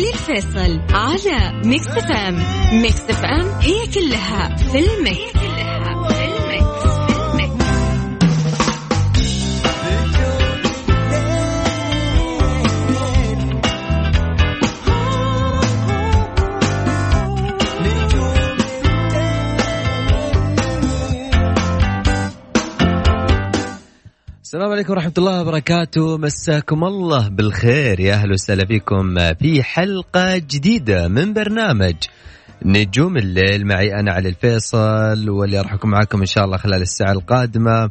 علي الفيصل على ميكس إف إم ميكس إف إم هي كلها في ال mix. السلام عليكم ورحمة الله وبركاته. مساكم الله بالخير. يا أهلا وسهلا فيكم في حلقة جديدة من برنامج نجوم الليل. معي أنا علي الفيصل واللي راح أكون معاكم إن شاء الله خلال الساعة القادمة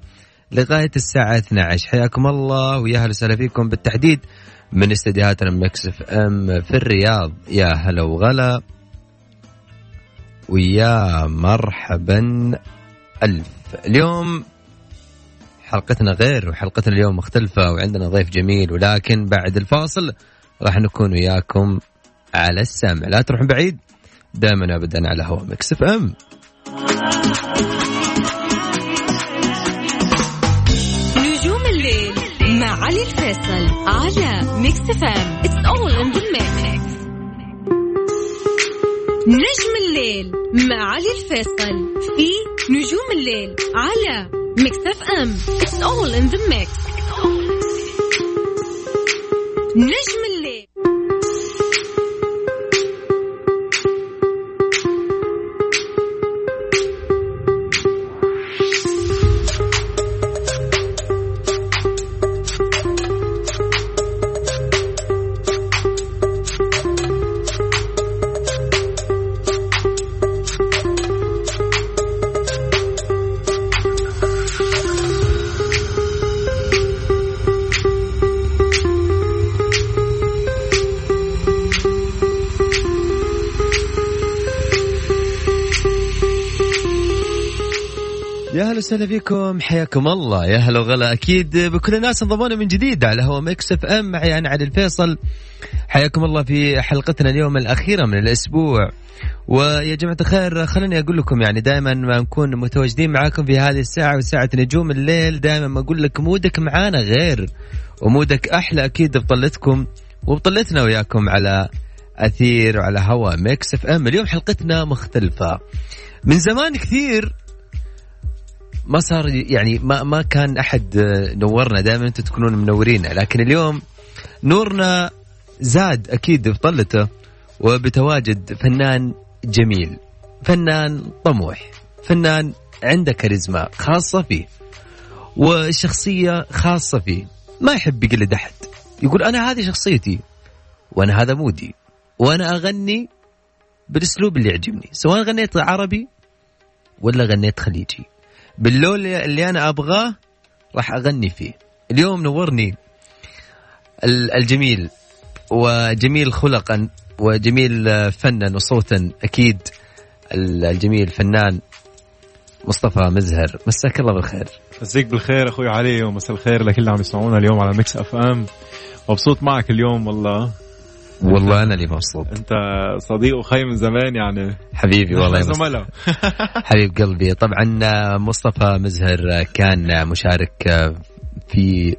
لغاية الساعة 12 حياكم الله. ويا أهلا وسهلا فيكم بالتحديد من استديوهاتنا مكس إف إم في الرياض. يا هلا وغلا. ويا مرحبا. ألف. اليوم حلقتنا غير وحلقتنا اليوم مختلفة وعندنا ضيف جميل ولكن بعد الفاصل راح نكون وياكم على السمع. لا تروحون بعيد دائما ابدا على هوا مكس إف إم. نجوم الليل مع علي الفيصل على ميكس إف إم it's all in the mix نجوم الليل مع علي الفيصل في نجوم الليل على ميكس اف ام اتس اول ان ذا ميكس نجم الليل يا هلا وسهلا فيكم. حياكم الله. يا هلا وغلا. أكيد بكل الناس انضمونا من جديد على هوا ميكس إف إم. معي أنا علي الفيصل حياكم الله في حلقتنا اليوم الأخيرة من الأسبوع. ويا جماعة الخير خليني أقول لكم يعني دائما ما نكون متواجدين معاكم في هذه الساعة وساعة نجوم الليل دائما ما أقول لك mood ك معانا غير و mood ك أحلى أكيد بطلتكم وبطلتنا وياكم على أثير وعلى هوا ميكس إف إم. اليوم حلقتنا مختلفة. من زمان كثير ما صار يعني ما ما كان أحد نورنا. دائما أنتم تكونون منورين لكن اليوم نورنا زاد أكيد بطلته وبتواجد فنان جميل. فنان طموح. فنان عنده كاريزما خاصة فيه وشخصية خاصة فيه. ما يحب يقلد أحد. يقول أنا هذه شخصيتي وأنا هذا مودي وأنا أغني بالأسلوب اللي يعجبني. سواء غنيت عربي ولا غنيت خليجي. باللون اللي أنا أبغاه راح أغني فيه. اليوم نورني الجميل وجميل خلقا وجميل فنا وصوتا أكيد الجميل فنان مصطفى مزهر. مساك الله بالخير. مساك بالخير أخوي علي ومساء الخير لكل اللي عم يسمعونا اليوم على ميكس أف أم. مبسوط معك اليوم والله. والله أنا اللي مبسوط. أنت صديق وخي من زمان يعني. حبيبي والله زملاء. حبيب قلبي. طبعا مصطفى مزهر كان مشارك في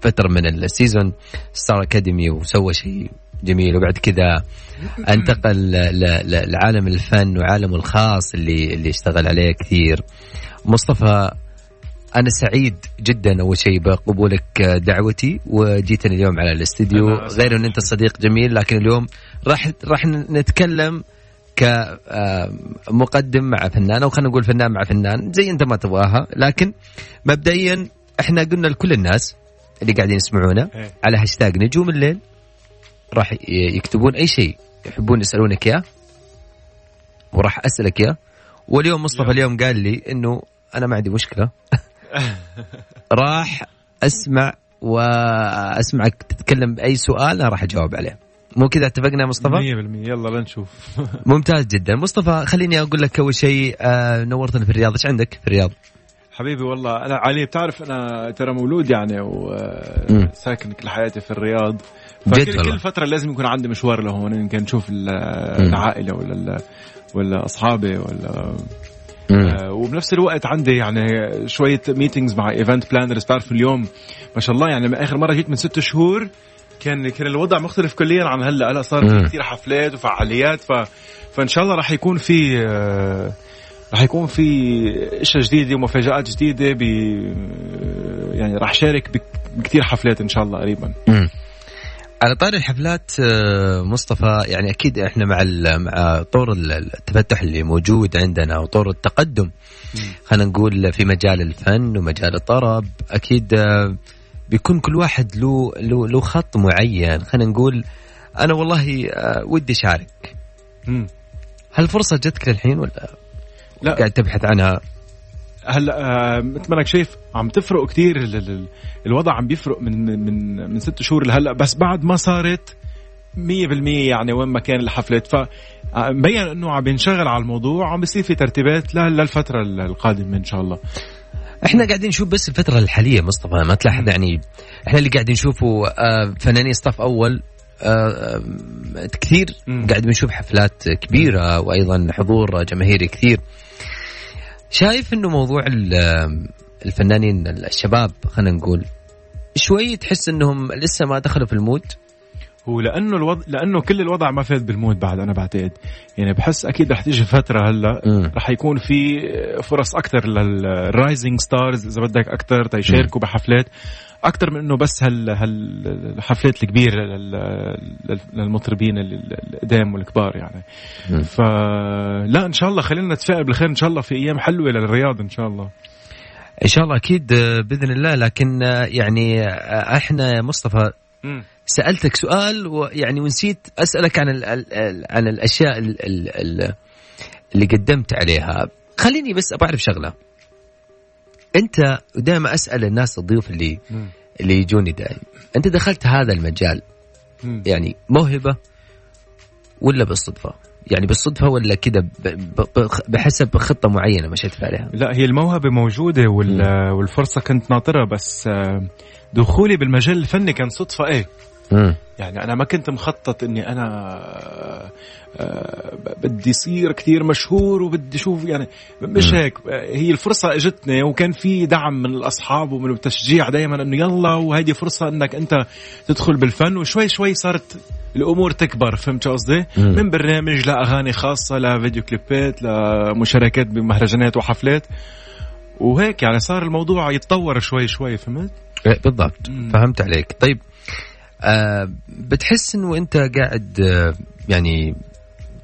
فترة من ال season ستار اكاديمي وسوى شيء جميل. وبعد كذا انتقل لعالم الفن وعالمه الخاص اللي اللي اشتغل عليه كثير. مصطفى أنا سعيد جدا أول شيء بقبولك دعوتي وجيتني اليوم على الاستديو. غير إن أنت صديق جميل لكن اليوم راح راح نتكلم كمقدم مع فنان أو خلينا نقول فنان مع فنان زي أنت ما تبغاها. لكن مبدئيا إحنا قلنا لكل الناس اللي قاعدين يسمعونا على هاشتاج نجوم الليل راح يكتبون أي شيء يحبون يسألونك إياه وراح أسألك إياه. واليوم مصطفى اليوم قال لي إنه أنا ما عندي مشكلة. راح أسمع وأسمعك تتكلم بأي سؤال أنا راح أجاوب عليه. مو كذا اتفقنا يا مصطفى 100% يلا لنشوف ممتاز جدا. مصطفى خليني أقول لك أول شيء آه نورتنا في الرياض. إيش عندك في الرياض؟ حبيبي والله أنا علي بتعرف أنا ترى مولود يعني. وساكن كل حياتي في الرياض. فكل. كل فترة لازم يكون عندي مشوار لهون يمكن نشوف ال- العائلة ولا ولا أصحابي ولا. آه، وبنفس الوقت عندي يعني شوية meetings مع event planners بتعرف اليوم ما شاء الله يعني آخر مرة جيت من ست شهور كان كان الوضع مختلف كليا عن هلأ. هلأ صار. في كثير حفلات وفعاليات. ف فإن شاء الله راح يكون في آه، راح يكون في إشياء جديدة ومفاجآت جديدة ب يعني راح شارك بك- بكثير حفلات إن شاء الله قريبا. على طاري الحفلات آه، مصطفى يعني أكيد إحنا مع مع طور ال- التفتح اللي موجود عندنا وطور التقدم خلينا نقول في مجال الفن ومجال الطرب أكيد آه، بيكون كل واحد له له له خط معين خلينا نقول أنا والله آه، ودي أشارك. هل الفرصه جتك للحين ولا لا. قاعد تبحث عنها؟ هلا آه، مثل ما أنك شايف عم تفرق كثير ال- ال- الوضع عم بيفرق من من من ست شهور لهلأ بس بعد ما صارت 100% يعني وين ما كان الحفلات. ف آه، مبين إنه عم بينشغل على الموضوع عم بيصير في ترتيبات للفترة ال- القادمة إن شاء الله. إحنا قاعدين نشوف بس الفترة الحالية مصطفى ما تلاحظ يعني إحنا اللي قاعدين نشوفه آه، فنانين صف أول كثير. قاعد بنشوف حفلات كبيرة وأيضا حضور جماهيري كثير. شايف إنه موضوع ال- الفنانين الشباب خلينا نقول شوي تحس إنهم لسه ما دخلوا في ال mood؟ هو لأنه الوضع لأنه كل الوضع ما فات بال mood بعد أنا بعتقد. يعني بحس أكيد رح تيجي فترة هلأ. رح يكون في فرص أكثر لل rising stars إذا بدك أكثر تيشاركوا بحفلات. أكثر من إنه بس هال هالحفلات الكبيرة لل- لل- للمطربين ال- القدام والكبار يعني. فلا إن شاء الله خلينا نتفائل بالخير إن شاء الله في أيام حلوة للرياض إن شاء الله. إن شاء الله أكيد آه، بإذن الله. لكن آه، يعني آه، إحنا يا مصطفى. سألتك سؤال ويعني ونسيت أسألك عن ال ال ال عن الأشياء ال ال ال اللي قدمت عليها. خليني بس أبغى أعرف شغلة. أنت دائما أسأل الناس الضيوف اللي. اللي يجوني دائما. أنت دخلت هذا المجال. يعني موهبة ولا بالصدفة؟ يعني بالصدفة ولا كذا بحسب خطة معينة مشيت عليها؟ لا هي الموهبة موجودة وال- والفرصة كنت ناطرها بس آه، دخولي بالمجال الفني كان صدفة إيه؟ مم. يعني أنا ما كنت مخطط إني أنا آه، آه، بدي صير كثير مشهور وبدي شوف يعني مش. هيك هي الفرصة إجتني وكان في دعم من الأصحاب ومن التشجيع دائما إنه يلا وهيدي فرصة إنك أنت تدخل بالفن وشوي شوي صارت الأمور تكبر فهمت قصدي؟ من برنامج لأغاني خاصة لفيديو كليبات لمشاركات بمهرجانات وحفلات وهيك يعني صار الموضوع يتطور شوي شوي فهمت؟ إيه، بالضبط مم. فهمت عليك طيب بتحس إنه أنت قاعد آه يعني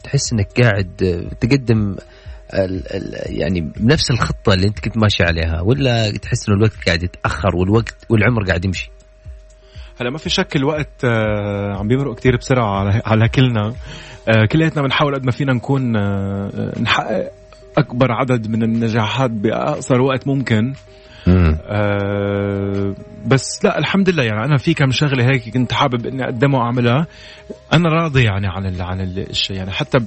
تحس إنك قاعد آه تقدم ال ال يعني بنفس الخطة اللي أنت كنت ماشي عليها ولا تحس إنه الوقت قاعد يتأخر والوقت والعمر قاعد يمشي؟ هلا ما في شك الوقت آه، عم بيمرق كتير بسرعة على على كلنا. آه، كلياتنا بنحاول قد ما فينا نكون آه، آه، نحقق أكبر عدد من النجاحات بأقصر وقت ممكن. آه، بس لا الحمد لله يعني أنا في كم شغلة هيك كنت حابب إني أقدمها وأعملها. أنا راضي يعني عن ال عن ال- الشيء. يعني حتى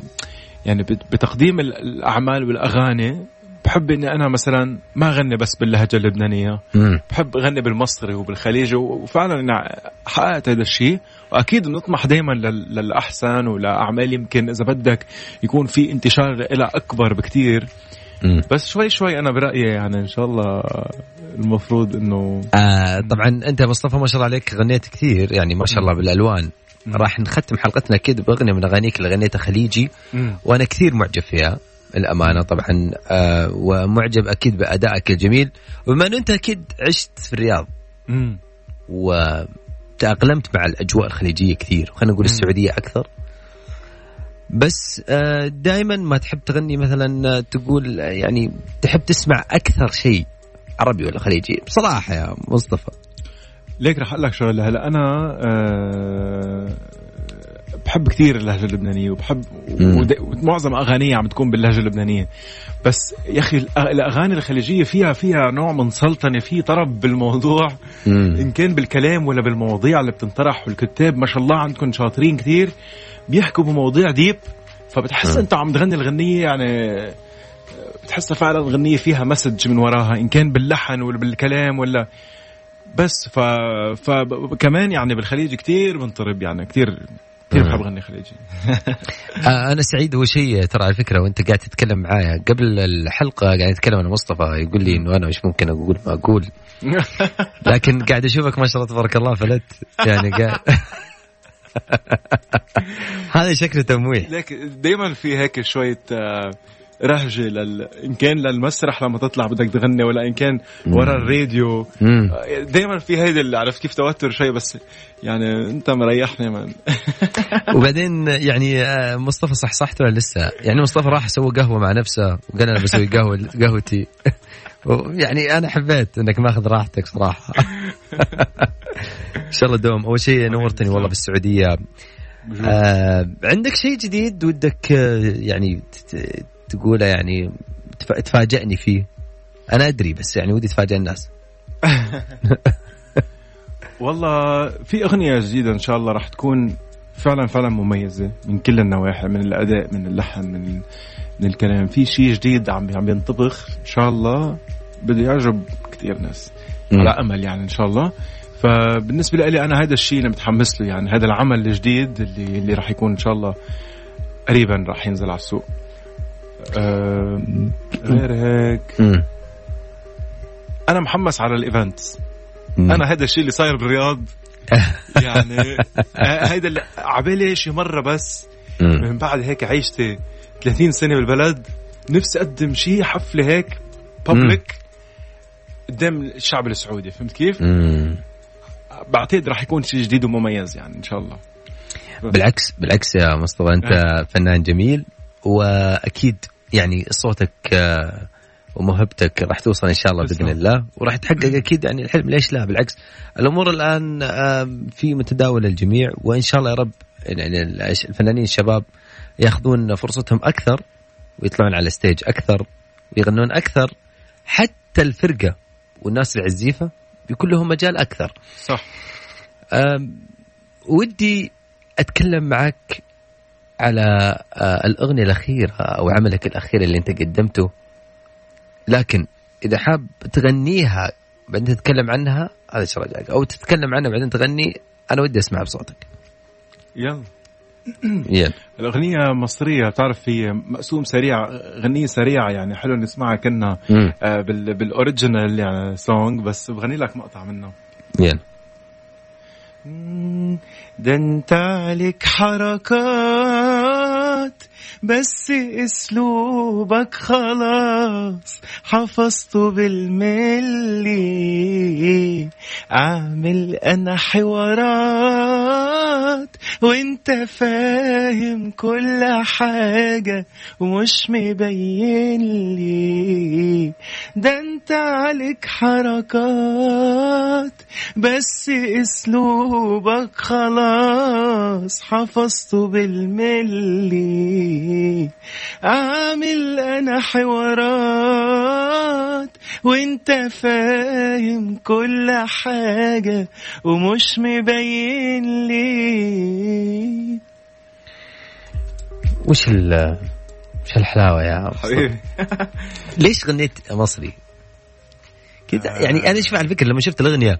يعني بت- بتقديم ال- الأعمال والأغاني بحب إني أنا مثلا ما أغني بس باللهجة اللبنانية. مم. بحب أغني بالمصري وبالخليجي وفعلا أنا حققت هذا الشيء. وأكيد بنطمح دائما للأحسن ولأعمال يمكن إذا بدك يكون في انتشار لها أكبر بكتير. مم. بس شوي شوي أنا برأيي يعني إن شاء الله المفروض إنه آه طبعا أنت مصطفى ما شاء الله عليك غنيت كثير يعني ما شاء الله بالألوان مم. راح نختم حلقتنا أكيد بأغنية من أغانيك اللي غنيتها خليجي مم. وأنا كثير معجب فيها الأمانة طبعا آه ومعجب أكيد بأدائك الجميل وبما إنه أنت أكيد عشت في الرياض مم. وتأقلمت مع الأجواء الخليجية كثير خلينا نقول. السعودية أكثر بس دائما ما تحب تغني مثلا آه، تقول آه، يعني تحب تسمع أكثر شيء عربي ولا خليجي؟ بصراحة يا مصطفى. ليك رح أقول لك شغلة. هلا أنا أه بحب كثير اللهجة اللبنانية وبحب ومعظم أغانيها عم تكون باللهجة اللبنانية. بس يا أخي الأغاني الخليجية فيها فيها نوع من سلطنة في طرب بالموضوع. مم. إن كان بالكلام ولا بالمواضيع اللي بتنطرح والكتاب ما شاء الله عندكم شاطرين كثير. بيحكوا بمواضيع deep فبتحس. أنت عم تغني الغنية يعني بتحسها فعلا الغنية فيها message من وراها إن كان باللحن ولا بالكلام ولا بس. ف... فكمان يعني بالخليج كثير بنطرب يعني كثير كثير. بحب أغني خليجي. آه أنا سعيد هو شيء ترى على فكرة وأنت قاعد تتكلم معايا. قبل الحلقة قاعد أتكلم أنا مصطفى يقول لي إنه أنا مش ممكن أقول ما أقول؟ لكن قاعد أشوفك ما شاء الله تبارك الله فلت يعني قاعد. هذا شكله تمويح لكن دائما في هيك شوية آه، رهجة لل... إن كان للمسرح لما تطلع بدك تغني ولا إن كان ورا الراديو مم. دائما في هيدا اللي عرفت كيف توتر شوي بس يعني أنت مريحني من وبعدين يعني آه، مصطفى صحصحت ولا لسه؟ يعني مصطفى راح سوى قهوة مع نفسه وقال أنا بسوي قهوة قهوتي يعني أنا حبيت إنك ماخذ راحتك صراحة. إن شاء الله دوم. أول شيء نورتني والله بالسعودية. آه عندك شيء جديد ودك آه، يعني تقوله يعني تف- تفاجئني فيه؟ أنا أدري بس يعني ودي تفاجئ الناس. والله في أغنية جديدة إن شاء الله راح تكون فعلا فعلا مميزة من كل النواحي من الأداء من اللحن من من الكلام. في شيء جديد عم عم ينطبخ. إن شاء الله بده يعجب كثير ناس. على أمل يعني إن شاء الله. فبالنسبة لي أنا هذا الشيء اللي متحمس له يعني هذا العمل الجديد اللي اللي راح يكون إن شاء الله قريبا راح ينزل على السوق. آه غير هيك. أنا محمس على الإيفنتس. أنا هذا الشيء اللي صاير بالرياض. يعني آه، هيدا عبالي شي مرة بس. من بعد هيك عيشتي 30 سنة بالبلد نفسي أقدم شيء حفلة هيك بابليك قدام الشعب السعودي فهمت كيف؟ مم. بعتقد راح يكون شيء جديد ومميز يعني إن شاء الله بالعكس بالعكس يا مصطفى أنت فنان جميل وأكيد يعني صوتك آه، وموهبتك راح توصل إن شاء الله بإذن. الله. وراح تحقق أكيد يعني الحلم ليش لا؟ بالعكس. الأمور الآن في متداول الجميع وإن شاء الله يا رب يعني الفنانين الشباب ياخذون فرصتهم أكثر ويطلعون على الستيج أكثر ويغنون أكثر حتى الفرقة والناس العزيفه بيكون لهم مجال أكثر. صح. ودي أتكلم معك على آه، الأغنية الأخيرة أو عملك الأخير اللي أنت قدمته. لكن إذا حاب تغنيها بعدين تتكلم عنها هذا إيش رايك أو تتكلم عنها بعدين تغني أنا ودي اسمع بصوتك. يلا. يلا. الأغنية مصرية بتعرف في مقسوم سريع غنية سريعة يعني حلو نسمعها كنا. آه، بال بالأوريجينال يعني سونج بس بغني لك مقطع منه. يلا. ده انت عليك حركات بس اسلوبك خلاص حفظته بالملي. اعمل أنا حوارات وانت فاهم كل حاجة ومش مبين لي. ده انت عليك حركات بس اسلوبك خلاص حفظته بالملي. اعمل أنا حوارات وإنت فاهم كل حاجة ومش مبين لي وش ال وش الحلاوة يا مصطفى؟ ليش غنيت مصري؟ كذا يعني أنا شوف على فكرة لما شفت الأغنية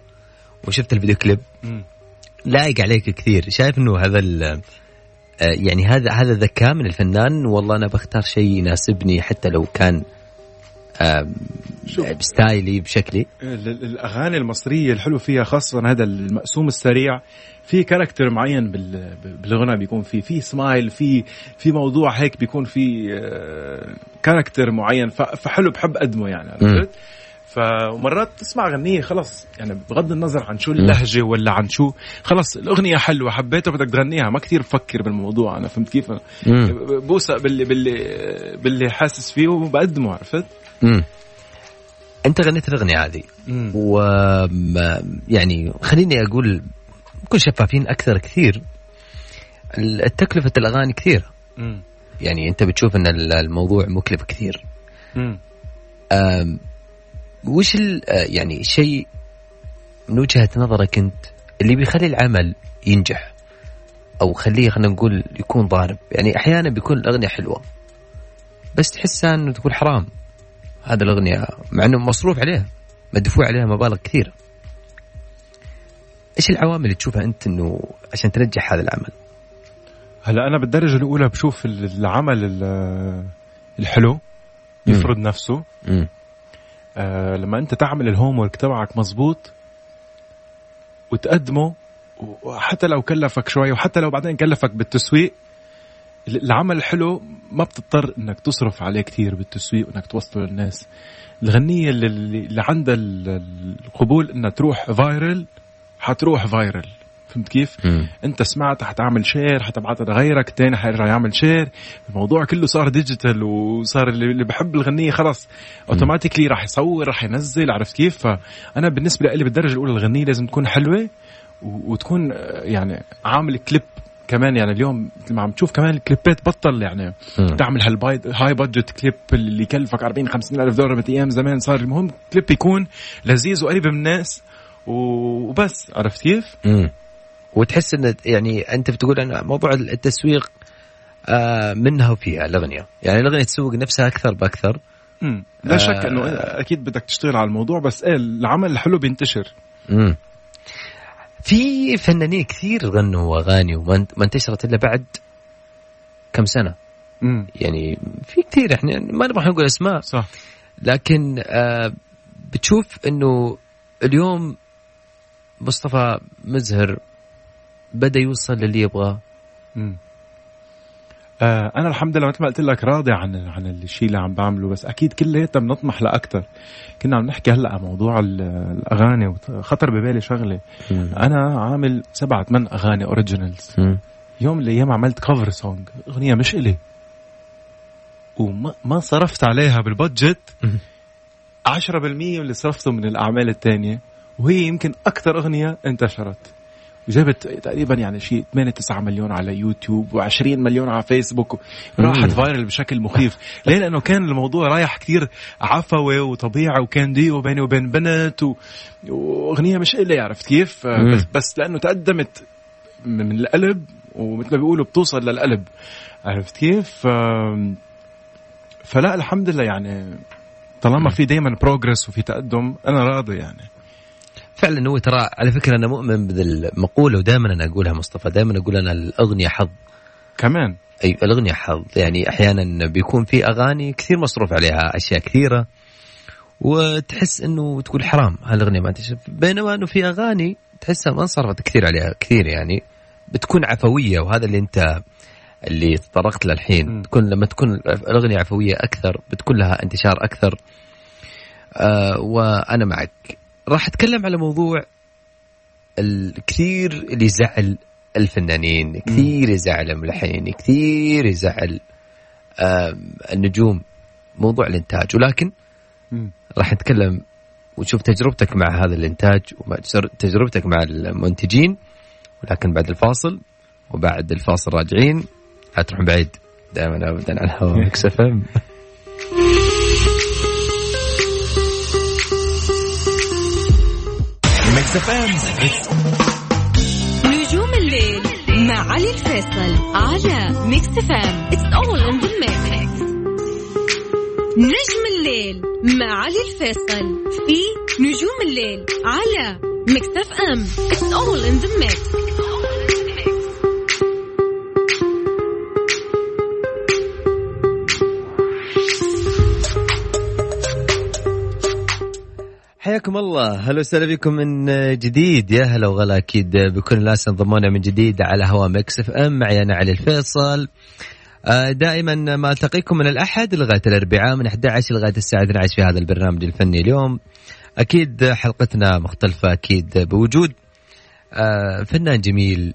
وشفت الفيديو كليب. لايق عليك كثير شايف إنه هذا آه، يعني هذا هذا ذكاء من الفنان. والله أنا بختار شيء يناسبني حتى لو كان. بستايلي بشكلي. ال- الأغاني المصرية الحلو فيها خاصة هذا المقسوم السريع. في character معين بال- بالغنى بيكون فيه في سمايل في في موضوع هيك بيكون في آه، character معين. ف- فحلو بحب اقدمه يعني. عرفت؟ فمرات تسمع غنية خلص يعني بغض النظر عن شو اللهجة ولا عن شو خلص الأغنية حلوة حبيتها بدك تغنيها ما كتير بفكر بالموضوع أنا فهمت كيف؟ مم. بوثق باللي باللي باللي حاسس فيه وبقدمه عرفت؟ مم. أنت غنيت الأغنية هذه. و يعني خليني أقول نكون شفافين أكثر كثير. التكلفة الأغاني كثيرة. مم. يعني أنت بتشوف ال- الموضوع مكلف كثير. وش ال- آه، يعني شيء من وجهة نظرك أنت اللي بيخلي العمل ينجح؟ أو خليه خلينا نقول يكون ضارب. يعني أحيانا بيكون الأغنية حلوة بس تحسها أنه تقول حرام. هذا الأغنية مع أنه مصروف عليها مدفوع عليها مبالغ كثيره إيش العوامل اللي تشوفها أنت إنه عشان تنجح هذا العمل؟ هلا أنا بالدرجة الأولى بشوف ال- العمل ال- الحلو يفرض نفسه. آه لما انت تعمل الهوم ورك تبعك مزبوط وتقدمه وحتى لو كلفك شوي وحتى لو بعدين كلفك بالتسويق ال- العمل الحلو ما بتضطر إنك تصرف عليه كثير بالتسويق وإنك توصله للناس. الغنية اللي, اللي عندها ال- القبول إنها تروح viral حتروح viral فهمت كيف؟ انت سمعت حتعمل share حتبعتها لغيرك الثاني حيرجع يعمل share. الموضوع كله صار digital وصار اللي اللي بحب الغنية خلص automatically راح يصور راح ينزل عرفت كيف؟ فأنا بالنسبة لي بالدرجة الأولى الغنية لازم تكون حلوة وتكون آه، يعني عامل كليب كمان. يعني اليوم مثل ما عم تشوف كمان الكليبات بطل يعني تعمل هالباي high budget clip اللي يكلفك 40 50 ألف دولار مثل أيام زمان. صار المهم كليب يكون لذيذ وقريب من الناس وبس. عرفت كيف؟ وتحس إن يعني أنت بتقول أن موضوع التسويق آه منها وفيها الأغنية، يعني الأغنية تسوق نفسها أكثر بأكثر. مم. لا شك آه. إنه أكيد بدك تشتغل على الموضوع بس إيه العمل الحلو بينتشر. امم في فنانين كثير غنوا اغاني وما انت- ما انتشرت إلا بعد كم سنة. امم يعني في كثير إحنا ما نبغى نقول أسماء. صح. لكن آه بتشوف إنه اليوم مصطفى مزهر بدا يوصل للي يبغاه. مم. آه أنا الحمد لله مثل ما قلت لك راضي عن عن الشيء اللي عم بعمله بس أكيد كلياتنا بنطمح لاكثر كنا عم نحكي هلأ عن موضوع ال- الأغاني وخطر ببالي شغلة. أنا عامل سبعة ثمان أغاني originals مم. يوم من الأيام عملت cover song أغنية مش إلي. وما ما صرفت عليها بال budget مم. 10% من اللي صرفته من الأعمال الثانية وهي يمكن أكثر أغنية انتشرت. وجابت تقريبا يعني شيء 8 9 مليون على يوتيوب و20 مليون على فيسبوك. راحت. viral بشكل مخيف. ليه؟ لأنه كان الموضوع رايح كثير عفوي وطبيعي وكان ديو بيني وبين بنت و... وأغنية مش الي عرفت كيف. بس بس لأنه تقدمت من القلب ومثل ما بيقولوا بتوصل للقلب. عرفت كيف؟ فلا الحمد لله يعني طالما في دائما بروجرس وفي تقدم أنا راضي يعني. فعلا هو ترى على فكرة أنا مؤمن بالمقوله ودائما أنا أقولها مصطفى دائما أقول أنا الأغنية حظ. كمان؟ أي الأغنية حظ. يعني أحيانا بيكون في أغاني كثير مصروف عليها أشياء كثيرة وتحس إنه تقول حرام هالأغنية ما تشوف بينما إنه في أغاني تحسها ما انصرفت كثير عليها كثير يعني. بتكون عفوية وهذا اللي أنت اللي تطرقت له الحين. تكون لما تكون الأغنية عفوية أكثر بتكون لها انتشار أكثر. آه وأنا معك. راح أتكلم على موضوع الكثير اللي يزعل الفنانين كثير يزعل الملحنين كثير يزعل النجوم موضوع الإنتاج. ولكن. راح نتكلم ونشوف تجربتك مع هذا الإنتاج وتجربتك مع المنتجين. ولكن بعد الفاصل وبعد الفاصل راجعين لا تروحون بعيد. دائما ابدا على الهواء مكس Mix FM. نجوم الليل مع علي الفيصل على Mix FM it's all in the نجم الليل مع علي الفيصل في نجوم الليل على Mix FM. it's all in the mix حياكم الله. هلا وسهلا بكم من جديد. يا هلا وغلا أكيد بكل الناس انضمونا من جديد على هواء Mix FM. معي أنا علي الفيصل. آه، دائما ما التقيكم من الأحد لغاية الأربعاء من 11 لغاية الساعة 12 في هذا البرنامج الفني اليوم. أكيد حلقتنا مختلفة أكيد بوجود. آه، فنان جميل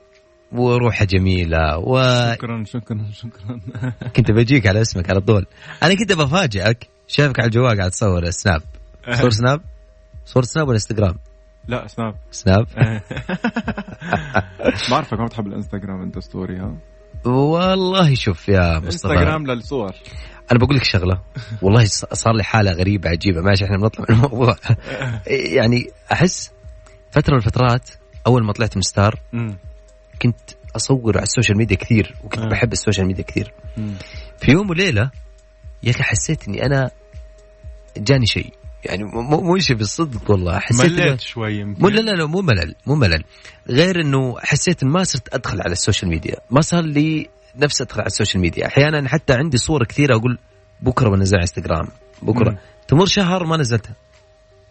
وروحه جميلة وكنت شكرا شكرا شكرا. بجيك على اسمك على طول. أنا كنت بفاجئك. شايفك على الجوال قاعد تصور Snap. صور Snap؟ صور Snap ولا إنستغرام؟ لا Snap. Snap؟ بعرفك ما بتحب الإنستغرام أنت story ها؟ والله شوف يا مصطفى. إنستغرام للصور. أنا بقول لك شغلة. والله صار لي حالة غريبة عجيبة. ماشي إحنا بنطلع من الموضوع. يعني أحس فترة من الفترات أول ما طلعت من Star. كنت أصور على السوشيال ميديا كثير وكنت آه. بحب السوشيال ميديا كثير. في يوم وليلة يا أخي حسيت إني أنا جاني شيء. يعني مو مو شيء بالصدق والله. حسيت مليت شوي يمكن. مو لا لا لا مو ملل مو ملل. غير إنه حسيت ما صرت أدخل على السوشيال ميديا. ما صار لي نفس أدخل على السوشيال ميديا. أحيانا حتى عندي صور كثيرة أقول بكرة بنزل على إنستغرام. بكرة. مم. تمر شهر ما نزلتها.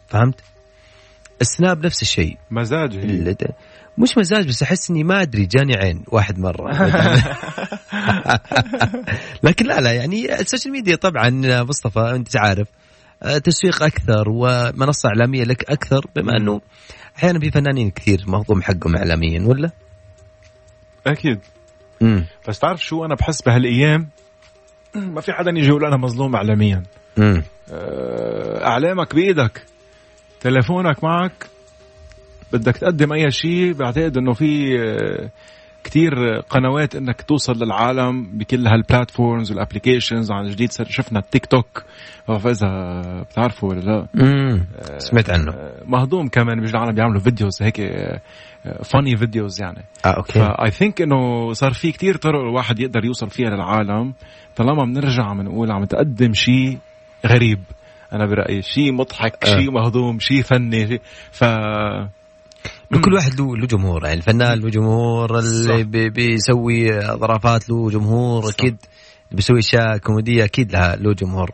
فهمت؟ ال Snap نفس الشيء. مزاج هي. مش مزاج بس أحس إني ما أدري جاني عين واحد مرة. لكن لا لا يعني السوشيال ميديا طبعا مصطفى أنت عارف. تسويق أكثر ومنصة إعلامية لك أكثر بما أنه أحيانا في فنانين كثير مهضوم حقهم اعلاميا ولا؟ أكيد. امم بس تعرف شو؟ أنا بحس بهالأيام ما في حدا يجي يقول أنا مظلوم اعلاميا. امم آه، إعلامك بإيدك تليفونك معك بدك تقدم أي شيء بعتقد إنه في آه، كتير قنوات إنك توصل للعالم بكل هال platforms وال applications عن جديد شفنا التيك توك بعرف إذا بتعرفوا ولا لا. امم سمعت عنه. آه، مهضوم كمان بيجي العالم بيعملوا videos هيك funny videos يعني. آه okay. ف I think إنه صار في كتير طرق الواحد يقدر يوصل فيها للعالم. طالما بنرجع عم نقول عم تقدم شيء غريب أنا برأيي شيء مضحك آه. شيء مهضوم شيء فني شيء ف كل واحد له له جمهور يعني الفنان له جمهور اللي صح. بي بيسوي ظرافات له جمهور. أكيد بيسوي أشياء كوميدية أكيد لها له جمهور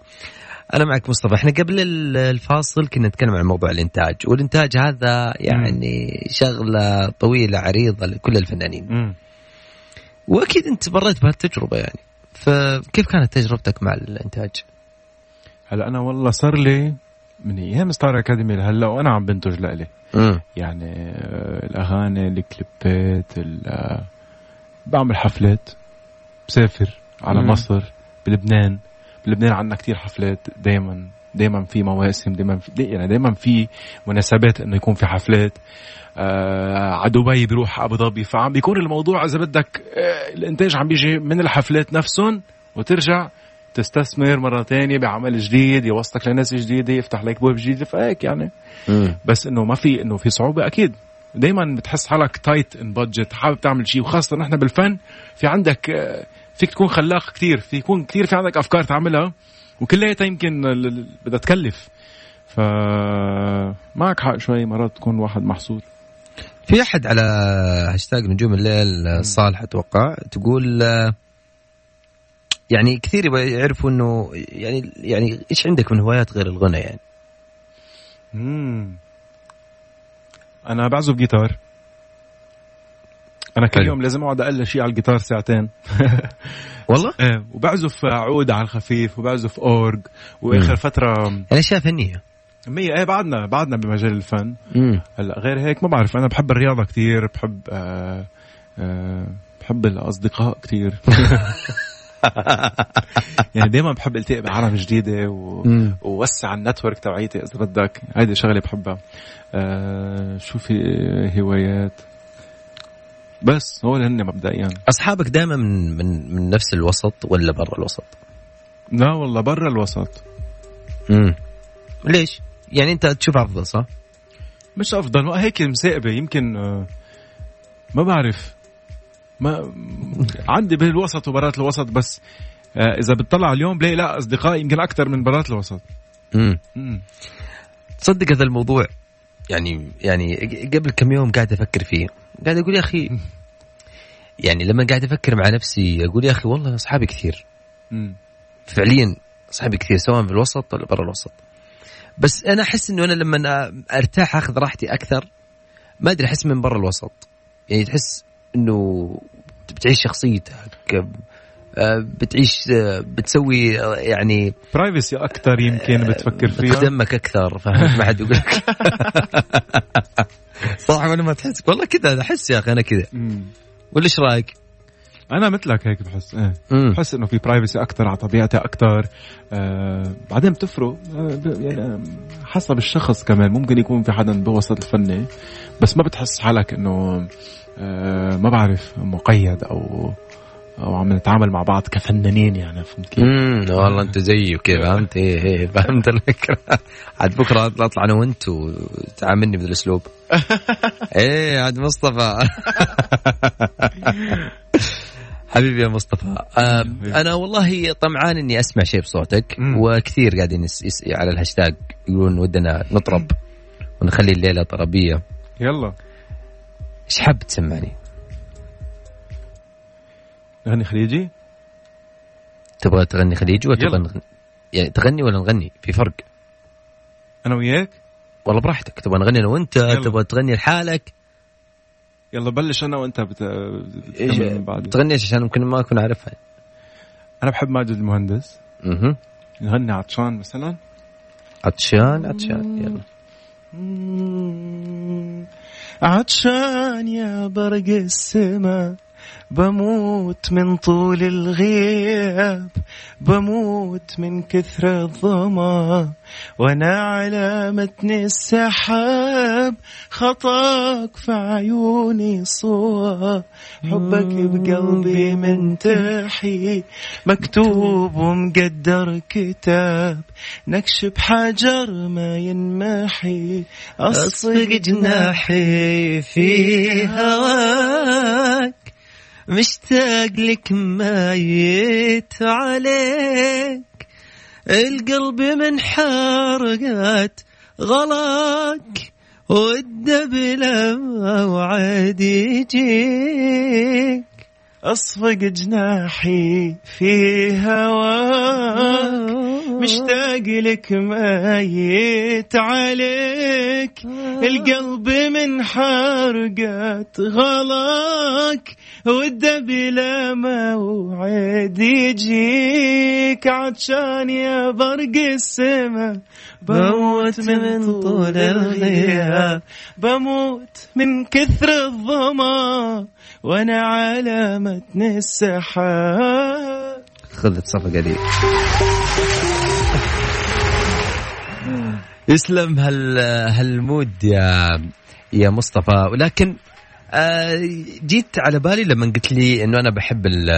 أنا معك مصطفى إحنا قبل ال- الفاصل كنا نتكلم عن موضوع الإنتاج والإنتاج هذا يعني شغلة طويلة عريضة لكل الفنانين مم. وأكيد أنت مريت بهالتجربة يعني فكيف كانت تجربتك مع الإنتاج؟ هلا أنا والله صار لي من أيام ستار أكاديمي لهلا وأنا عم بنتج لإلي. يعني آه، الأغاني الكليبات ال- آه، بعمل حفلات بسافر على مم. مصر بلبنان. بلبنان عندنا كتير حفلات دائما دائما في مواسم دائما في يعني دائما في مناسبات إنه يكون في حفلات. آه على دبي بيروح أبو ظبي. فعم بيكون الموضوع إذا بدك آه الإنتاج عم بيجي من الحفلات نفسهم وترجع تستثمر مرة تانية بعمل جديد يوصلك لناس جديدة يفتح لك ابواب جديدة فهيك يعني. امم بس إنه ما في إنه في صعوبة أكيد. دائما بتحس حالك تايت ان بادجت حابب تعمل شيء وخاصة نحن بالفن في عندك آه، فيك تكون خلاق كتير في يكون كتير في عندك أفكار تعملها وكلياتها يمكن بدها تكلف. ف معك حق شوي مرات تكون واحد محصور. في أحد على هاشتاج نجوم الليل صالح أتوقع تقول آه، يعني كثير يبغى يعرفوا إنه يعني يعني إيش عندك من هوايات غير الغنى يعني؟ مم. أنا بعزف جيتار أنا كل. يوم لازم أقعد أقل شيء على الجيتار ساعتين والله؟ إيه وبعزف عود على الخفيف وبعزف أورج وآخر مم. فترة يعني اشياء فنية مية إيه بعدنا بعدنا بمجال الفن هلأ غير هيك ما بعرف أنا بحب الرياضة كتير بحب آه آه بحب الأصدقاء كتير يعني دائما بحب التقي بعالم جديدة و... ووسع النتورك تبعيتي إذا بدك. هيدي شغلة بحبها. آه شو في هوايات؟ بس هو هن مبدئيا. أصحابك دائما من من من نفس الوسط ولا برا الوسط؟ لا والله برا الوسط. امم ليش؟ يعني أنت تشوف أفضل صح؟ مش أفضل. هيك مسائبة. يمكن آه، ما بعرف. ما عندي بالوسط وبرات الوسط بس آه، إذا بتطلع اليوم بلاقي لا أصدقائي يمكن أكثر من برات الوسط. امم مم. تصدق هذا الموضوع يعني يعني قبل كم يوم قاعد أفكر فيه قاعد أقول يا أخي يعني لما قاعد أفكر مع نفسي أقول يا أخي والله أصحابي كثير. مم. فعليا أصحابي كثير سواء في الوسط ولا برا الوسط. بس أنا أحس إنه أنا لما أرتاح أخذ راحتي أكثر ما أدري أحس من برا الوسط. يعني تحس إنه بتعيش شخصيتك آه، بتعيش آه، بتسوي آه، يعني برايفسي أكثر يمكن بتفكر فيها. بتدمك أكثر فهمت؟ ما حد يقول لك. صح ولا ما تحس والله كذا أحس يا أخي أنا كذا. ولا إيش رأيك؟ أنا مثلك هيك بحس إيه. مم. بحس إنه في برايفسي أكثر على طبيعتي أكثر. آه بعدين بتفرق آه يعني حسب الشخص كمان. ممكن يكون في حدا بوسط الفني بس ما بتحس حالك إنه ما بعرف مقيد أو أو عم نتعامل مع بعض كفنانين يعني فهمت كيف؟ امم والله أنت زيي وكذا فهمت؟ إيه إيه فهمت الفكرة. عاد بكرة اطلع أنا وأنت وتعاملني بهذا الاسلوب إيه عاد مصطفى. حبيبي يا مصطفى آه أنا والله طمعان إني أسمع شيء بصوتك. وكثير قاعدين على الهاشتاج يقولون ودنا نطرب ونخلي الليلة طربية. يلا. إيش حاب تسمعني؟ نغني خليجي؟ تبغى تغني خليجي ولا. تبغى نغني؟ يعني تغني ولا نغني؟ في فرق. أنا وياك؟ والله براحتك تبغى نغني أنا وأنت. تبغى تغني لحالك. يلا بلش أنا وأنت بت... بعدي تغني عشان ممكن ما أكون عارفها. أنا بحب ماجد المهندس. أها نغني عطشان مثلا. عطشان عطشان يلا. عطشان يا برق السما بموت من طول الغياب بموت من كثر الظمأ وأنا على متن السحاب خطاك في عيوني صوى. حبك بقلبي منتحي مكتوب ومقدر كتاب. نكش بحجر ما ينمحي أصفق جناحي في هواك. مشتاق لك ميت عليك. القلب من حرقات غلاك والدبلة موعد يجيك. أصفق جناحي في هواك مشتاق لك ميت عليك. القلب من حرقات غلاك والدبلة موعد يجيك. عطشان يا برق السما. بموت من طول الغياب. بموت من كثر الظما. وأنا على متن السحاب. خذت صفقة دي يسلم هال هالمود يا يا مصطفى. ولكن جيت على بالي لما قلت لي إنه أنا بحب ال-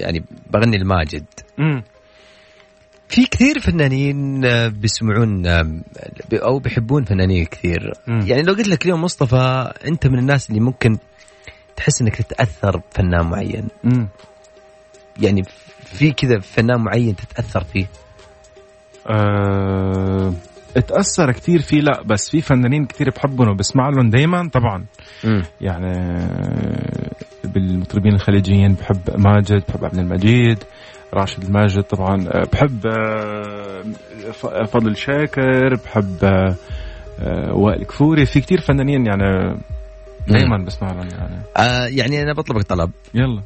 يعني بغني الماجد. امم في كثير فنانين آه، بيسمعون آه، أو بيحبون فنانين كثير. مم. يعني لو قلت لك اليوم مصطفى أنت من الناس اللي ممكن تحس إنك تتأثر بفنان معين. امم يعني في كذا فنان معين تتأثر فيه؟ أه... اتأثر كتير فيه لا بس في فنانين كتير بحبهم وبسمع لهم دايما طبعا. مم. يعني آه، بالمطربين الخليجيين بحب ماجد بحب عبد المجيد راشد الماجد طبعا آه، بحب آه، فضل شاكر بحب وائل كفوري. في كتير فنانين يعني دايما بسمع لهم يعني. آه يعني أنا بطلبك طلب. يلا.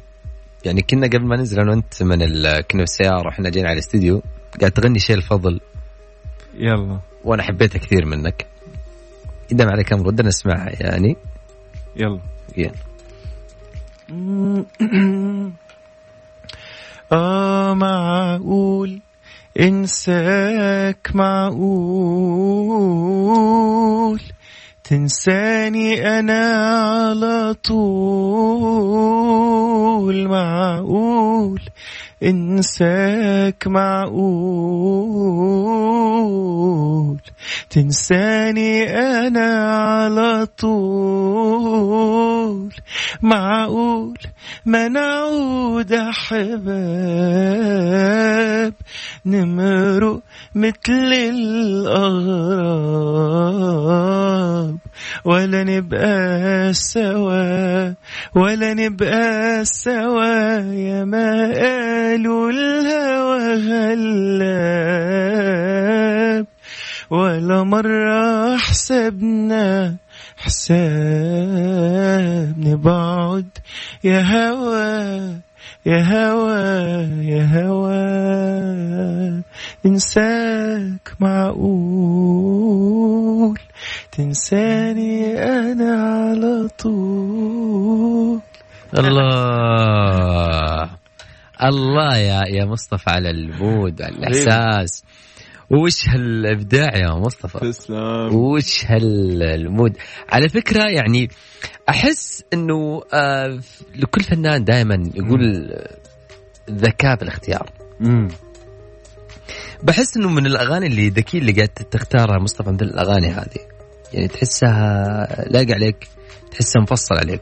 يعني كنا قبل ما ننزل أنا وأنت من ال... كنا في السيارة وإحنا جايين على الاستديو قاعد تغني شيء الفضل. يلا. وأنا حبيتها كثير منك. ما عليك أمر ودنا نسمعها يعني. يلا. يلا. آه معقول إنساك معقول تنساني أنا على طول معقول. إنساك معقول. تنساني أنا على طول معقول. ما نعود أحباب نمرق مثل الأغراب ولا نبقى سوا ولا نبقى سوا يا ما قالوا الهوى غلاب. ولا مرة حسبنا حساب نبعد يا هوا يا هوا يا هوا إنساك معقول. تنساني أنا على طول. الله. الله يا يا مصطفى على ال mood على الإحساس. وش هالإبداع يا مصطفى؟ تسلم. وش هال mood؟ على فكرة يعني أحس إنه آه لكل فنان دائما يقول ذكاء في الاختيار مم. بحس إنه من الأغاني اللي ذكي اللي قاعد تختارها مصطفى مثل الأغاني هذه. يعني تحسها لايق عليك تحسها مفصل عليك.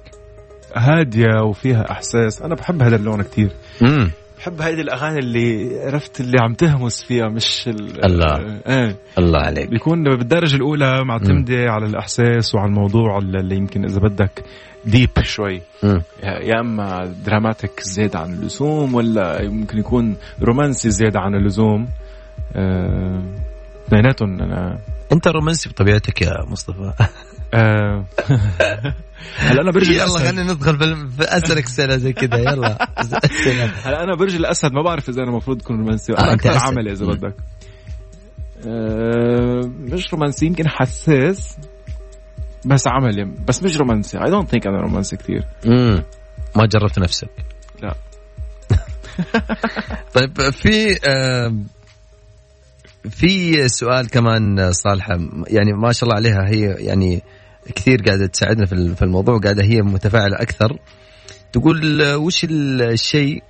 هادية وفيها إحساس. أنا بحب هذا اللون كتير. امم بحب هيدي الأغاني اللي عرفت اللي عم تهمس فيها مش ال- الله. إيه. الله عليك. بيكون بالدرجة الأولى معتمده على الإحساس وعلى الموضوع اللي يمكن إذا بدك deep شوي. مم. يا أما dramatic زيادة عن اللزوم ولا يمكن يكون رومانسي زيادة عن اللزوم. آه، اثنيناتهم أنا انت رومانسي بطبيعتك يا مصطفى. آه، هلا أنا برج يلا خلينا ندخل في في اسالك اسئله زي كذا يلا. هلا أنا برج الأسد ما بعرف إذا أنا المفروض اكون رومانسي. آه، أنا أكثر. عملي إذا. بدك. آه، مش رومانسي يمكن حساس بس عملي. بس مش رومانسي. I don't think أنا رومانسي كثير امم ما جربت نفسك. لا. طيب في في سؤال كمان صالحة يعني ما شاء الله عليها هي يعني كثير قاعدة تساعدنا في ال- في الموضوع قاعدة هي متفاعلة أكثر. تقول وش ال- الشيء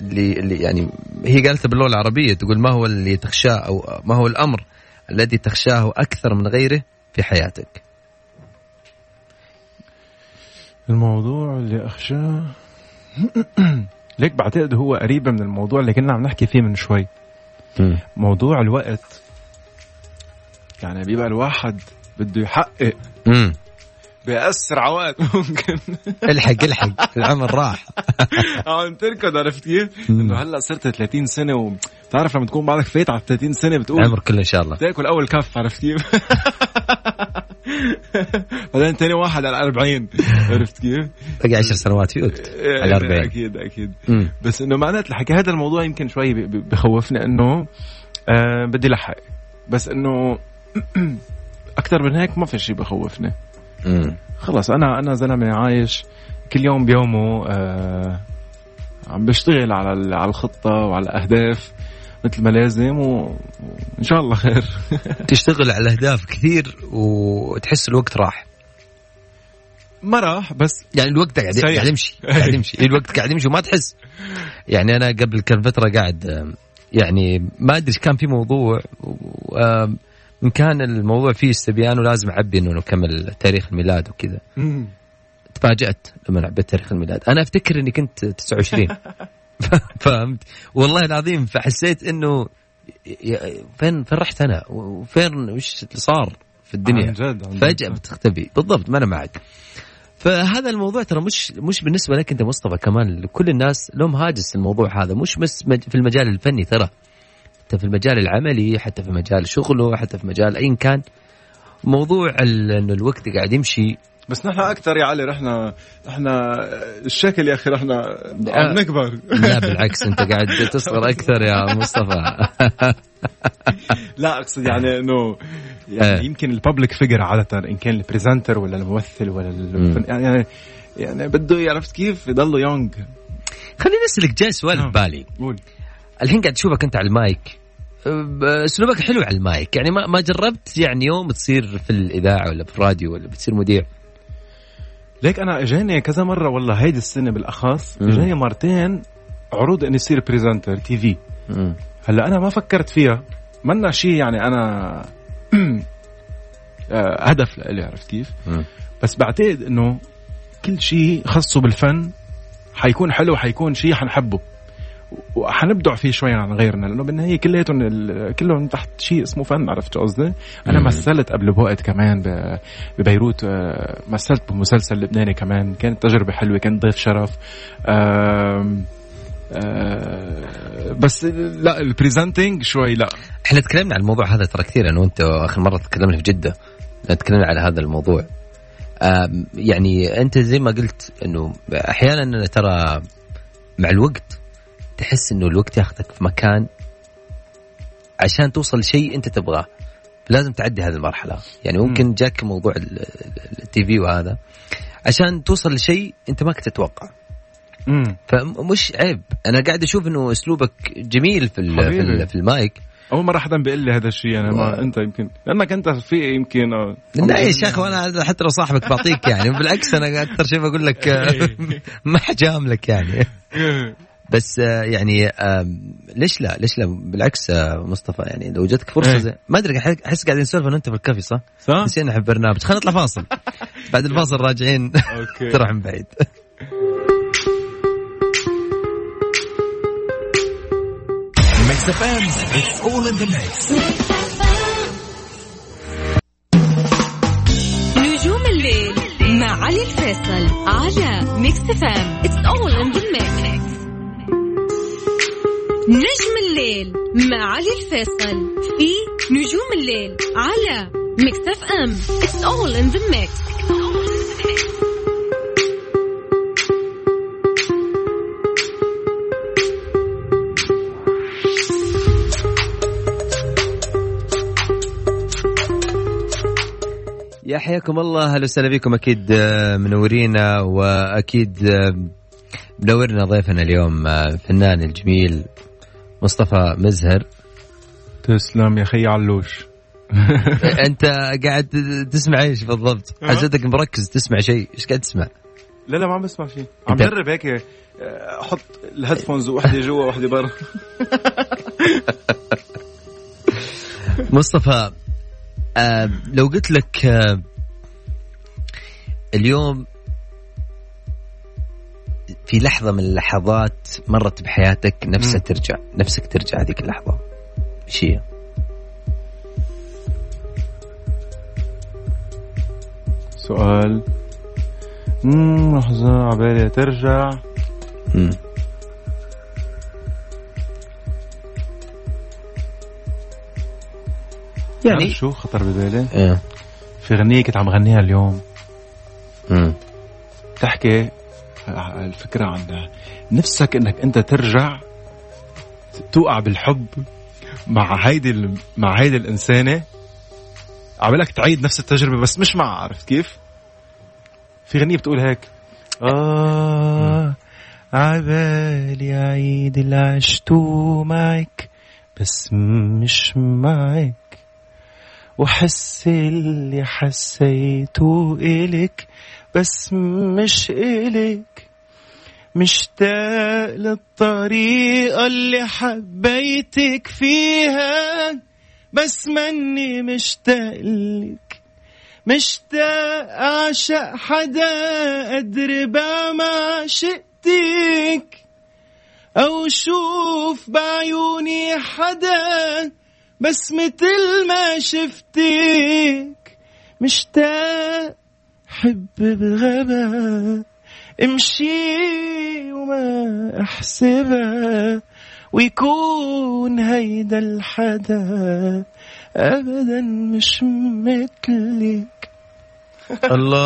اللي اللي يعني هي قالتها باللغة العربية تقول ما هو اللي تخشاه أو ما هو الأمر الذي تخشاه أكثر من غيره في حياتك؟ الموضوع اللي أخشاه ليك بعتقد هو قريب من الموضوع اللي كنا عم نحكي فيه من شوي. موضوع الوقت. يعني بيبقى الواحد بده يحقق امم بأسرع وقت ممكن. الحق الحق. العمر راح. عم تركض عرفت كيف؟ إنه هلأ صرت 30 سنة وبتعرف لما تكون بعدك فايت على 30 سنة بتقول العمر كله إن شاء الله. تاكل أول كف عرفت كيف؟ بعدين تاني واحد على 40 عرفت كيف؟ باقي 10 سنوات فيوت على 40 أكيد أكيد. بس إنه معنات الحكي هذا الموضوع يمكن شوي بخوفني إنه آه بدي لحق. بس إنه أكثر من هيك ما في شيء بخوفني. خلص أنا أنا زلمة عايش كل يوم بيومه آه عم بشتغل على على الخطة وعلى الأهداف. مثل ما لازم وإن شاء الله خير. تشتغل على أهداف كثير وتحس الوقت راح. ما راح بس يعني الوقت قاعد. قاعد يمشي قاعد يمشي. الوقت قاعد يمشي وما تحس. يعني أنا قبل كم فترة قاعد يعني ما أدري إيش كان في موضوع إن كان الموضوع فيه استبيان ولازم أعبي إنه نكمل تاريخ الميلاد وكذا. تفاجأت لما عبيت تاريخ الميلاد. أنا أفتكر إني كنت 29 فهمت؟ والله العظيم فحسيت إنه فين فين رحت أنا؟ وفين وش اللي صار في الدنيا؟ عن جد عن جد. فجأة بتختفي. بالضبط ما أنا معك. فهذا الموضوع ترى مش مش بالنسبة لك أنت مصطفى كمان لكل الناس لهم هاجس الموضوع هذا. مش بس في المجال الفني ترى. حتى في المجال العملي حتى في مجال شغله حتى في مجال أيا كان. موضوع إنه الوقت قاعد يمشي بس نحن أكثر يا علي رحنا رحنا الشكل يا أخي رحنا. عم نكبر. لا بالعكس أنت قاعد تصغر أكثر يا مصطفى. لا أقصد يعني إنه يعني إيه. يمكن ال public figure عادة إن كان ال presenter ولا الممثل ولا الفن يعني يعني بده عرفت كيف يضله young خليني أسألك جاي سؤال نعم. ببالي. قول. الحين قاعد اشوفك أنت على المايك. أه، أسلوبك حلو على المايك. يعني ما ما جربت يعني يوم تصير في الإذاعة ولا في الراديو ولا بتصير مذيع؟ ليك أنا إجاني كذا مرة والله هيدي السنة بالأخص. إجاني مرتين عروض إني اصير presenter TV. هلأ أنا ما فكرت فيها منا شيء يعني أنا آه، هدف لإلي عرفت كيف. بس بعتقد إنه كل شيء خاصه بالفن حيكون حلو حيكون شيء حنحبه وحنبدع فيه شوي عن غيرنا لأنه بالنهاية كلياتهم كلهم تحت شيء اسمه فن عرفت شو قصدي؟ أنا مم. مثلت قبل بوقت كمان ببيروت آه، مثلت بمسلسل لبناني كمان كانت تجربة حلوة كنت ضيف شرف آه، بس لا البريزنتنج شوي لا إحنا تكلمنا عن الموضوع هذا ترى كثير أنا وأنت آخر مرة تكلمنا في جدة تكلمنا على هذا الموضوع يعني أنت زي ما قلت إنه أحيانا ترى مع الوقت تحس إنه الوقت ياخذك في مكان عشان توصل لشيء أنت تبغاه. لازم تعدي هذه المرحلة. يعني ممكن جاك موضوع ال- ال- التي في وهذا. عشان توصل لشيء أنت ما كنت تتوقع. فمش عيب. أنا قاعد أشوف إنه أسلوبك جميل في في, في المايك. أول مرة حدا بيقول لي هذا الشيء. أنا ما أنت يمكن لأنك أنت في يمكن لا يا شيخ وأنا حتى لو صاحبك بعطيك يعني. بالعكس أنا أكثر شيء بقول لك ما حجاملك يعني. بس آه، يعني آه، ليش لا؟ ليش لا؟ بالعكس آه، مصطفى يعني لو جاتك فرصة إيه. زي ما أدري أحس قاعدين نسولف أنا وانت في الكافي صح؟ صح؟ نسينا إحنا برنامج. خلينا نطلع فاصل. بعد الفاصل راجعين. أوكي. تروح من بعيد. Mix FM, it's all in the mix. نجوم الليل مع علي الفيصل على Mix FM it's all in the mix نجم الليل مع علي الفيصل في نجوم الليل على Mix FM it's all in the mix يا حياكم الله أهلا وسهلا بكم. أكيد آه، منورينا وأكيد آه، منورنا ضيفنا اليوم آه، الفنان الجميل مصطفى مزهر. تسلم يا خي علوش. أنت قاعد تسمع إيش بالضبط؟ حسيتك مركز تسمع شيء، إيش قاعد تسمع؟ لا لا ما عم بسمع شيء. عم جرب هيك آه، أحط الهيدفونز وحدة جوا وحدة برا. مصطفى آه لو قلت لك آه اليوم في لحظة من اللحظات مرت بحياتك نفسها. ترجع نفسك ترجع هذيك اللحظة إيش هي؟ سؤال امم لحظة عبالي ترجع مم. يعني شو خطر ببالي آه. في غنية كنت عم غنيها اليوم مم. تحكي الفكرة عن نفسك إنك أنت ترجع توقع بالحب مع هيدي مع هيدي الإنسانة عملك تعيد نفس التجربة بس مش معها عرفت كيف؟ في غنية بتقول هيك آه عبالي أعيد اللي عشته معك بس مش معك وحس اللي حسيته إلك بس مش إلك مشتاق للطريقة اللي حبيتك فيها. بس مني مشتاق لك مشتاق أعشق حدا أدري ما عشقتك أو شوف بعيوني حدا بس متل ما شفتك. مشتاق حب بغبا امشي وما احسبها ويكون هيدا الحدا. ابدا مش مثلك. الله.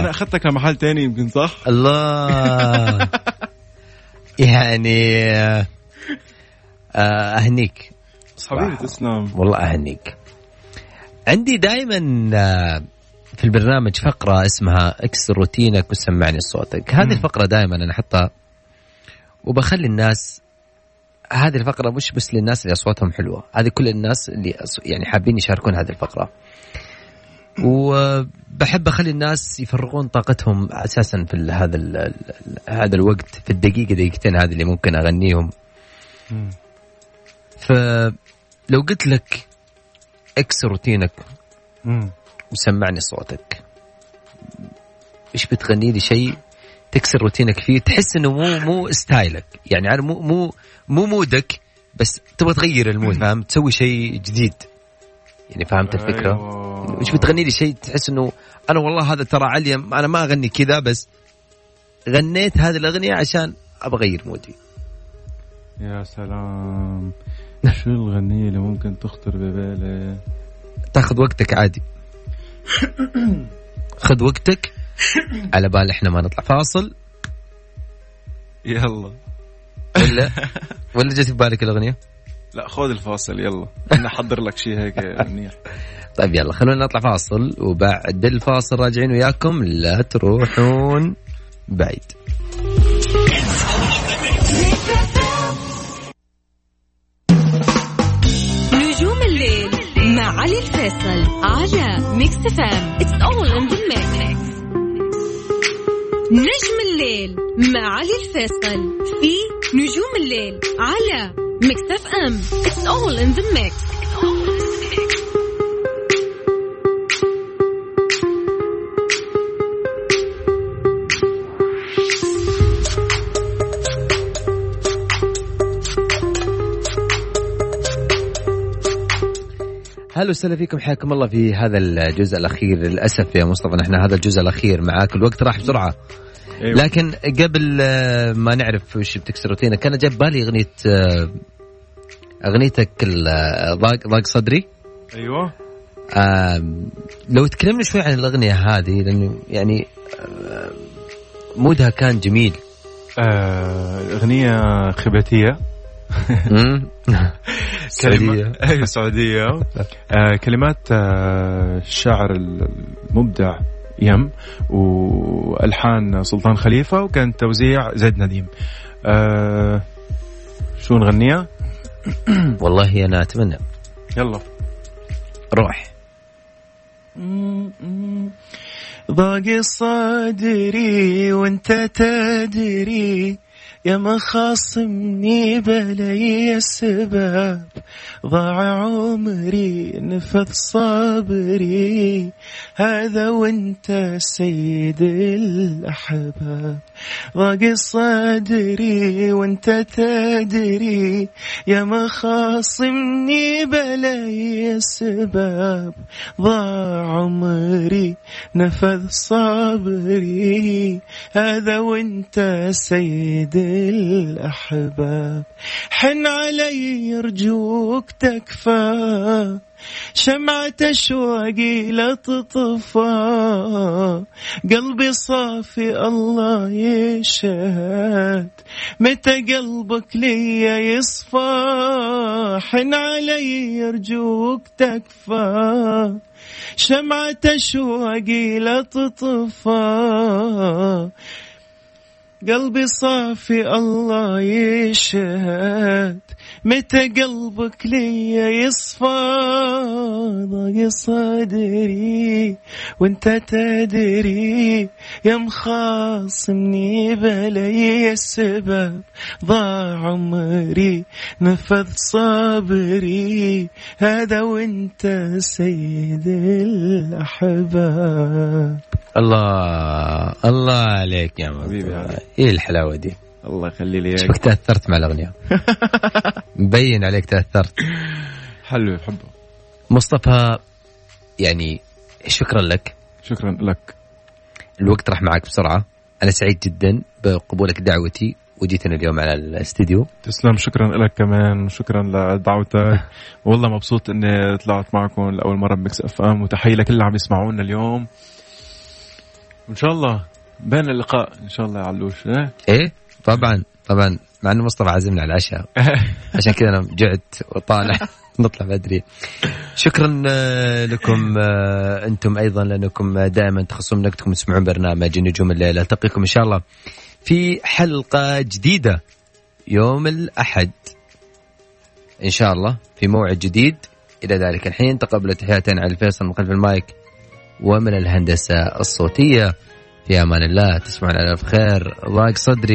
أنا أخذتك لمحل تاني يمكن صح؟ الله. يعني آه، آه، أهنيك. حبيبي تسلم. والله أهنيك. عندي دائما في البرنامج فقرة اسمها اكسر روتينك وسمعني صوتك هذه مم. الفقرة دائما أنا أحطها وبخلي الناس هذه الفقرة مش بس للناس اللي أصواتهم حلوة هذه كل الناس اللي يعني حابين يشاركون هذه الفقرة وبحب أخلي الناس يفرغون طاقتهم أساسا في هذا هذا الوقت في الدقيقة دقيقتين هذه اللي ممكن أغنيهم. فلو قلت لك اكسر روتينك. وسمعني صوتك. إيش بتغني لي شيء تكسر روتينك فيه؟ تحس إنه مو مو style ك. يعني عارف مو مو مو mood ك بس تبغى تغير ال mood فاهم؟ تسوي شيء جديد. يعني فهمت الفكرة؟ أيوة. بتغني لي شيء تحس إنه أنا والله هذا ترى علي أنا ما أغني كذا بس غنيت هذه الأغنية عشان أبغى أغير مودي. يا سلام. شو الغنية اللي ممكن تخطر ببالي تاخذ وقتك عادي. خذ وقتك. على بال إحنا ما نطلع. فاصل. يلا. ولا؟ ولا جت في بالك الأغنية؟ لا خذ الفاصل يلا. أنا أحضر لك شيء هيك منيح طيب يلا خلونا نطلع فاصل. وبعد الفاصل راجعين وياكم. لا تروحون. بعيد. الفيصل على Mix FM it's all in the mix نجم الليل مع علي الفيصل في نجوم الليل على Mix FM it's all in the mix هلا وسهلا فيكم حياكم الله في هذا الجزء الأخير. للأسف يا مصطفى نحن هذا الجزء الأخير معاك. الوقت راح بسرعة. أيوة. لكن قبل آه، ما نعرف وش بتكسر روتينك كان جاب بالي أغنية آه، أغنيتك آه، ضاق ضاق صدري. أيوه. لو تكلمنا شوي عن الأغنية هذه لأنه يعني آه، مودها كان جميل. آه، أغنية خباتيه مم. كلمة سعودية. أيوه سعودية. آه كلمات آه الشاعر المبدع يم والحان سلطان خليفة وكان توزيع زيد نديم. آه شو نغنيها؟ والله أنا أتمنى. يلا. روح. ضاق صدري وانت تدري يا مخاصمني بلي السبب ضاع عمري نفذ صبري. هذا وانت سيد الأحباب. ضاق صدري وانت تدري يا مخاصمني بلي السبب ضاع عمري نفذ صبري. هذا وانت سيد الأحباب. حن علي يرجوك تكفى. شمعة أشواقي لا تطفى. قلبي صافي الله يشهد. متى قلبك لي يصفى؟ حن علي يرجوك تكفى. شمعة أشواقي لا تطفى. قلبي صافي الله يشهد. متى قلبك لي يصفى ضاق صدري وانت تدري يا مخاصمني بلي السبب. ضاع عمري نفذ صبري هذا وانت سيد الأحباب. الله الله عليك يا حبيبي. إيه الحلاوة دي؟ الله يخلي لي شوفك تأثرت مع الأغنية؟ مبين عليك تأثرت. حلو بحبه. مصطفى يعني شكرا لك. شكرا لك. الوقت راح معك بسرعة. أنا سعيد جدا بقبولك دعوتي. وجيتنا اليوم على الاستديو. تسلم شكرا لك كمان. شكرا لدعوتك. والله مبسوط إني طلعت معكم لأول مرة ب Mix FM. وتحية لكل اللي عم يسمعونا اليوم. إن شاء الله بين اللقاء. إن شاء الله يا علوش. إيه؟ إيه؟ طبعا طبعا مع إنه مصطفى عازمنا على العشاء. عشان كذا أنا جعت وطالع. نطلع بدري شكرا آه، لكم آه، أنتم أيضا لأنكم دائما تخصصون وقتكم تسمعون برنامج نجوم الليل ألتقيكم إن شاء الله في حلقة جديدة. يوم الأحد. إن شاء الله في موعد جديد. إلى ذلك الحين تقبلوا تحياتنا على الفيصل من خلف المايك ومن الهندسة الصوتية. في أمان الله تصبحون على خير. ضاق صدري.